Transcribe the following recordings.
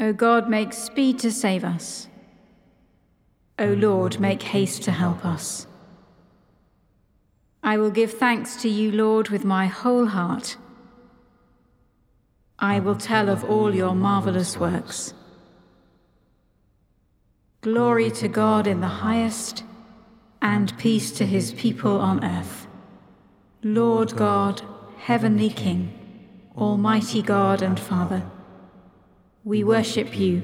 O God, make speed to save us. O Lord, make haste to help us. I will give thanks to you, Lord, with my whole heart. I will tell of all your marvelous works. Glory to God in the highest, and peace to his people on earth. Lord God, heavenly King, almighty God and Father, we worship you,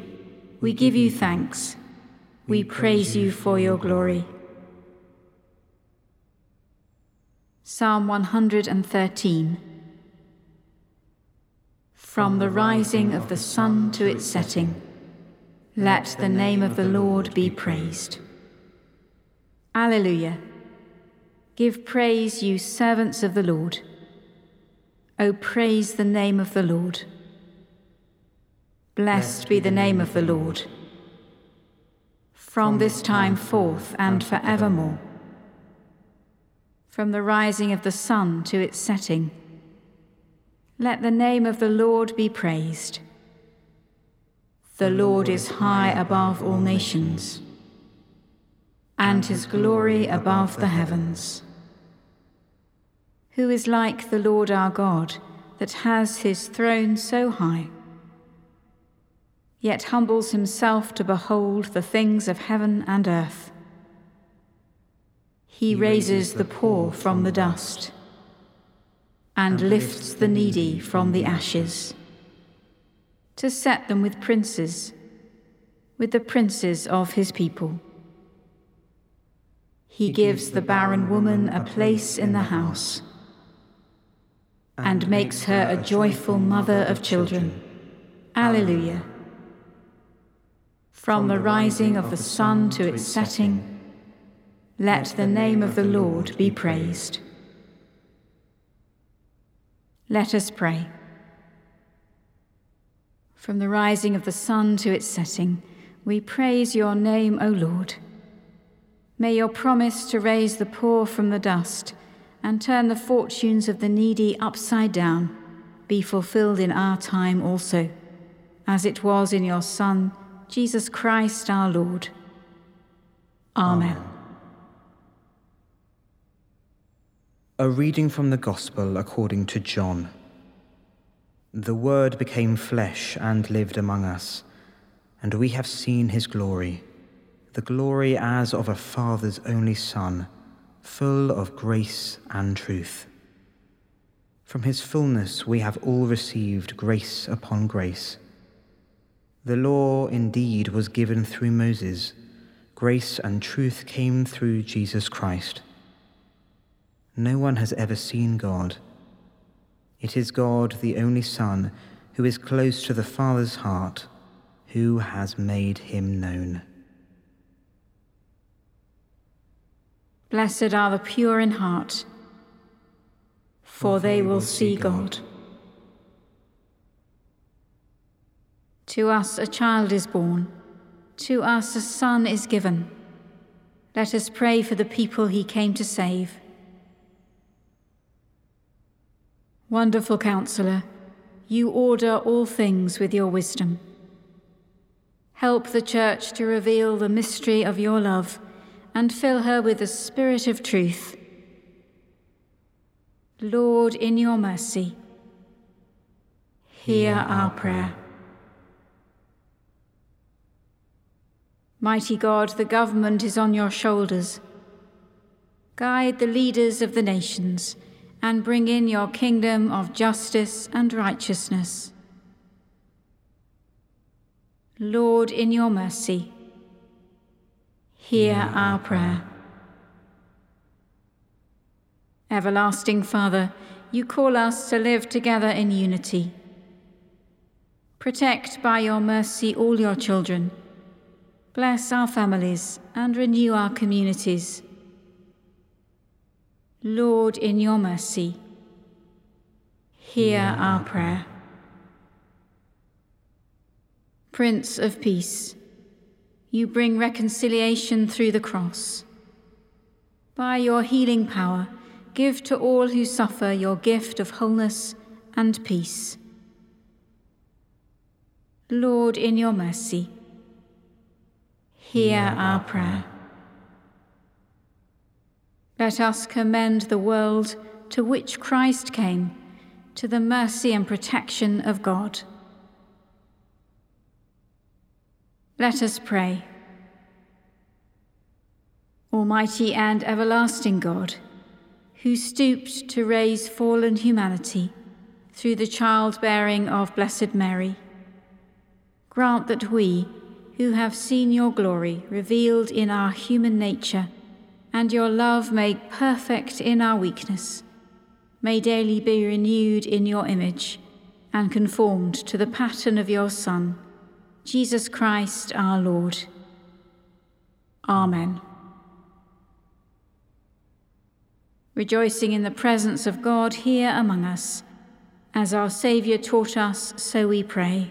we give you thanks, we praise you for your glory. Psalm 113 From the rising of the sun to its setting, let the name of the Lord be praised. Alleluia. Give praise, you servants of the Lord. O praise the name of the Lord. Blessed be the name of the Lord. From this time forth and forevermore. From the rising of the sun to its setting. Let the name of the Lord be praised. The Lord is high above all nations, and his glory above the heavens. Who is like the Lord our God, that has his throne so high, yet humbles himself to behold the things of heaven and earth? He raises the poor from the dust and lifts the needy from the ashes to set them with princes, with the princes of his people. He gives the barren woman a place in the house and makes her a joyful mother of children. Alleluia. From the rising of the sun to its setting, let the name of the Lord be praised. Let us pray. From the rising of the sun to its setting, we praise your name, O Lord. May your promise to raise the poor from the dust and turn the fortunes of the needy upside down be fulfilled in our time also, as it was in your Son, Jesus Christ our Lord. Amen. A reading from the Gospel according to John. The Word became flesh and lived among us, and we have seen his glory, the glory as of a Father's only Son, full of grace and truth. From his fullness we have all received grace upon grace. The law indeed was given through Moses, grace and truth came through Jesus Christ. No one has ever seen God it is God, the only Son, who is close to the Father's heart, who has made him known. Blessed are the pure in heart, for they will see God. To us a child is born, to us a son is given. Let us pray for the people he came to save. Wonderful Counselor, you order all things with your wisdom. Help the Church to reveal the mystery of your love and fill her with the Spirit of truth. Lord, in your mercy, hear our prayer. Mighty God, the government is on your shoulders. Guide the leaders of the nations and bring in your kingdom of justice and righteousness. Lord, in your mercy, hear our prayer. Everlasting Father, you call us to live together in unity. Protect by your mercy all your children. Bless our families and renew our communities. Lord, in your mercy, hear our prayer. Prince of Peace, you bring reconciliation through the cross. By your healing power, give to all who suffer your gift of wholeness and peace. Lord, in your mercy, hear our prayer. Let us commend the world to which Christ came to the mercy and protection of God. Let us pray. Almighty and everlasting God, who stooped to raise fallen humanity through the childbearing of Blessed Mary, grant that we, who have seen your glory revealed in our human nature, and your love made perfect in our weakness, may daily be renewed in your image and conformed to the pattern of your Son, Jesus Christ our Lord. Amen. Rejoicing in the presence of God here among us, as our Saviour taught us, so we pray.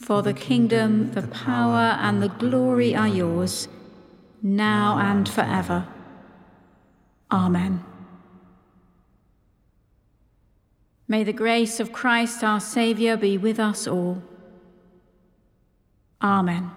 For the kingdom, the power, and the glory are yours, now and forever. Amen. May the grace of Christ our Saviour be with us all. Amen.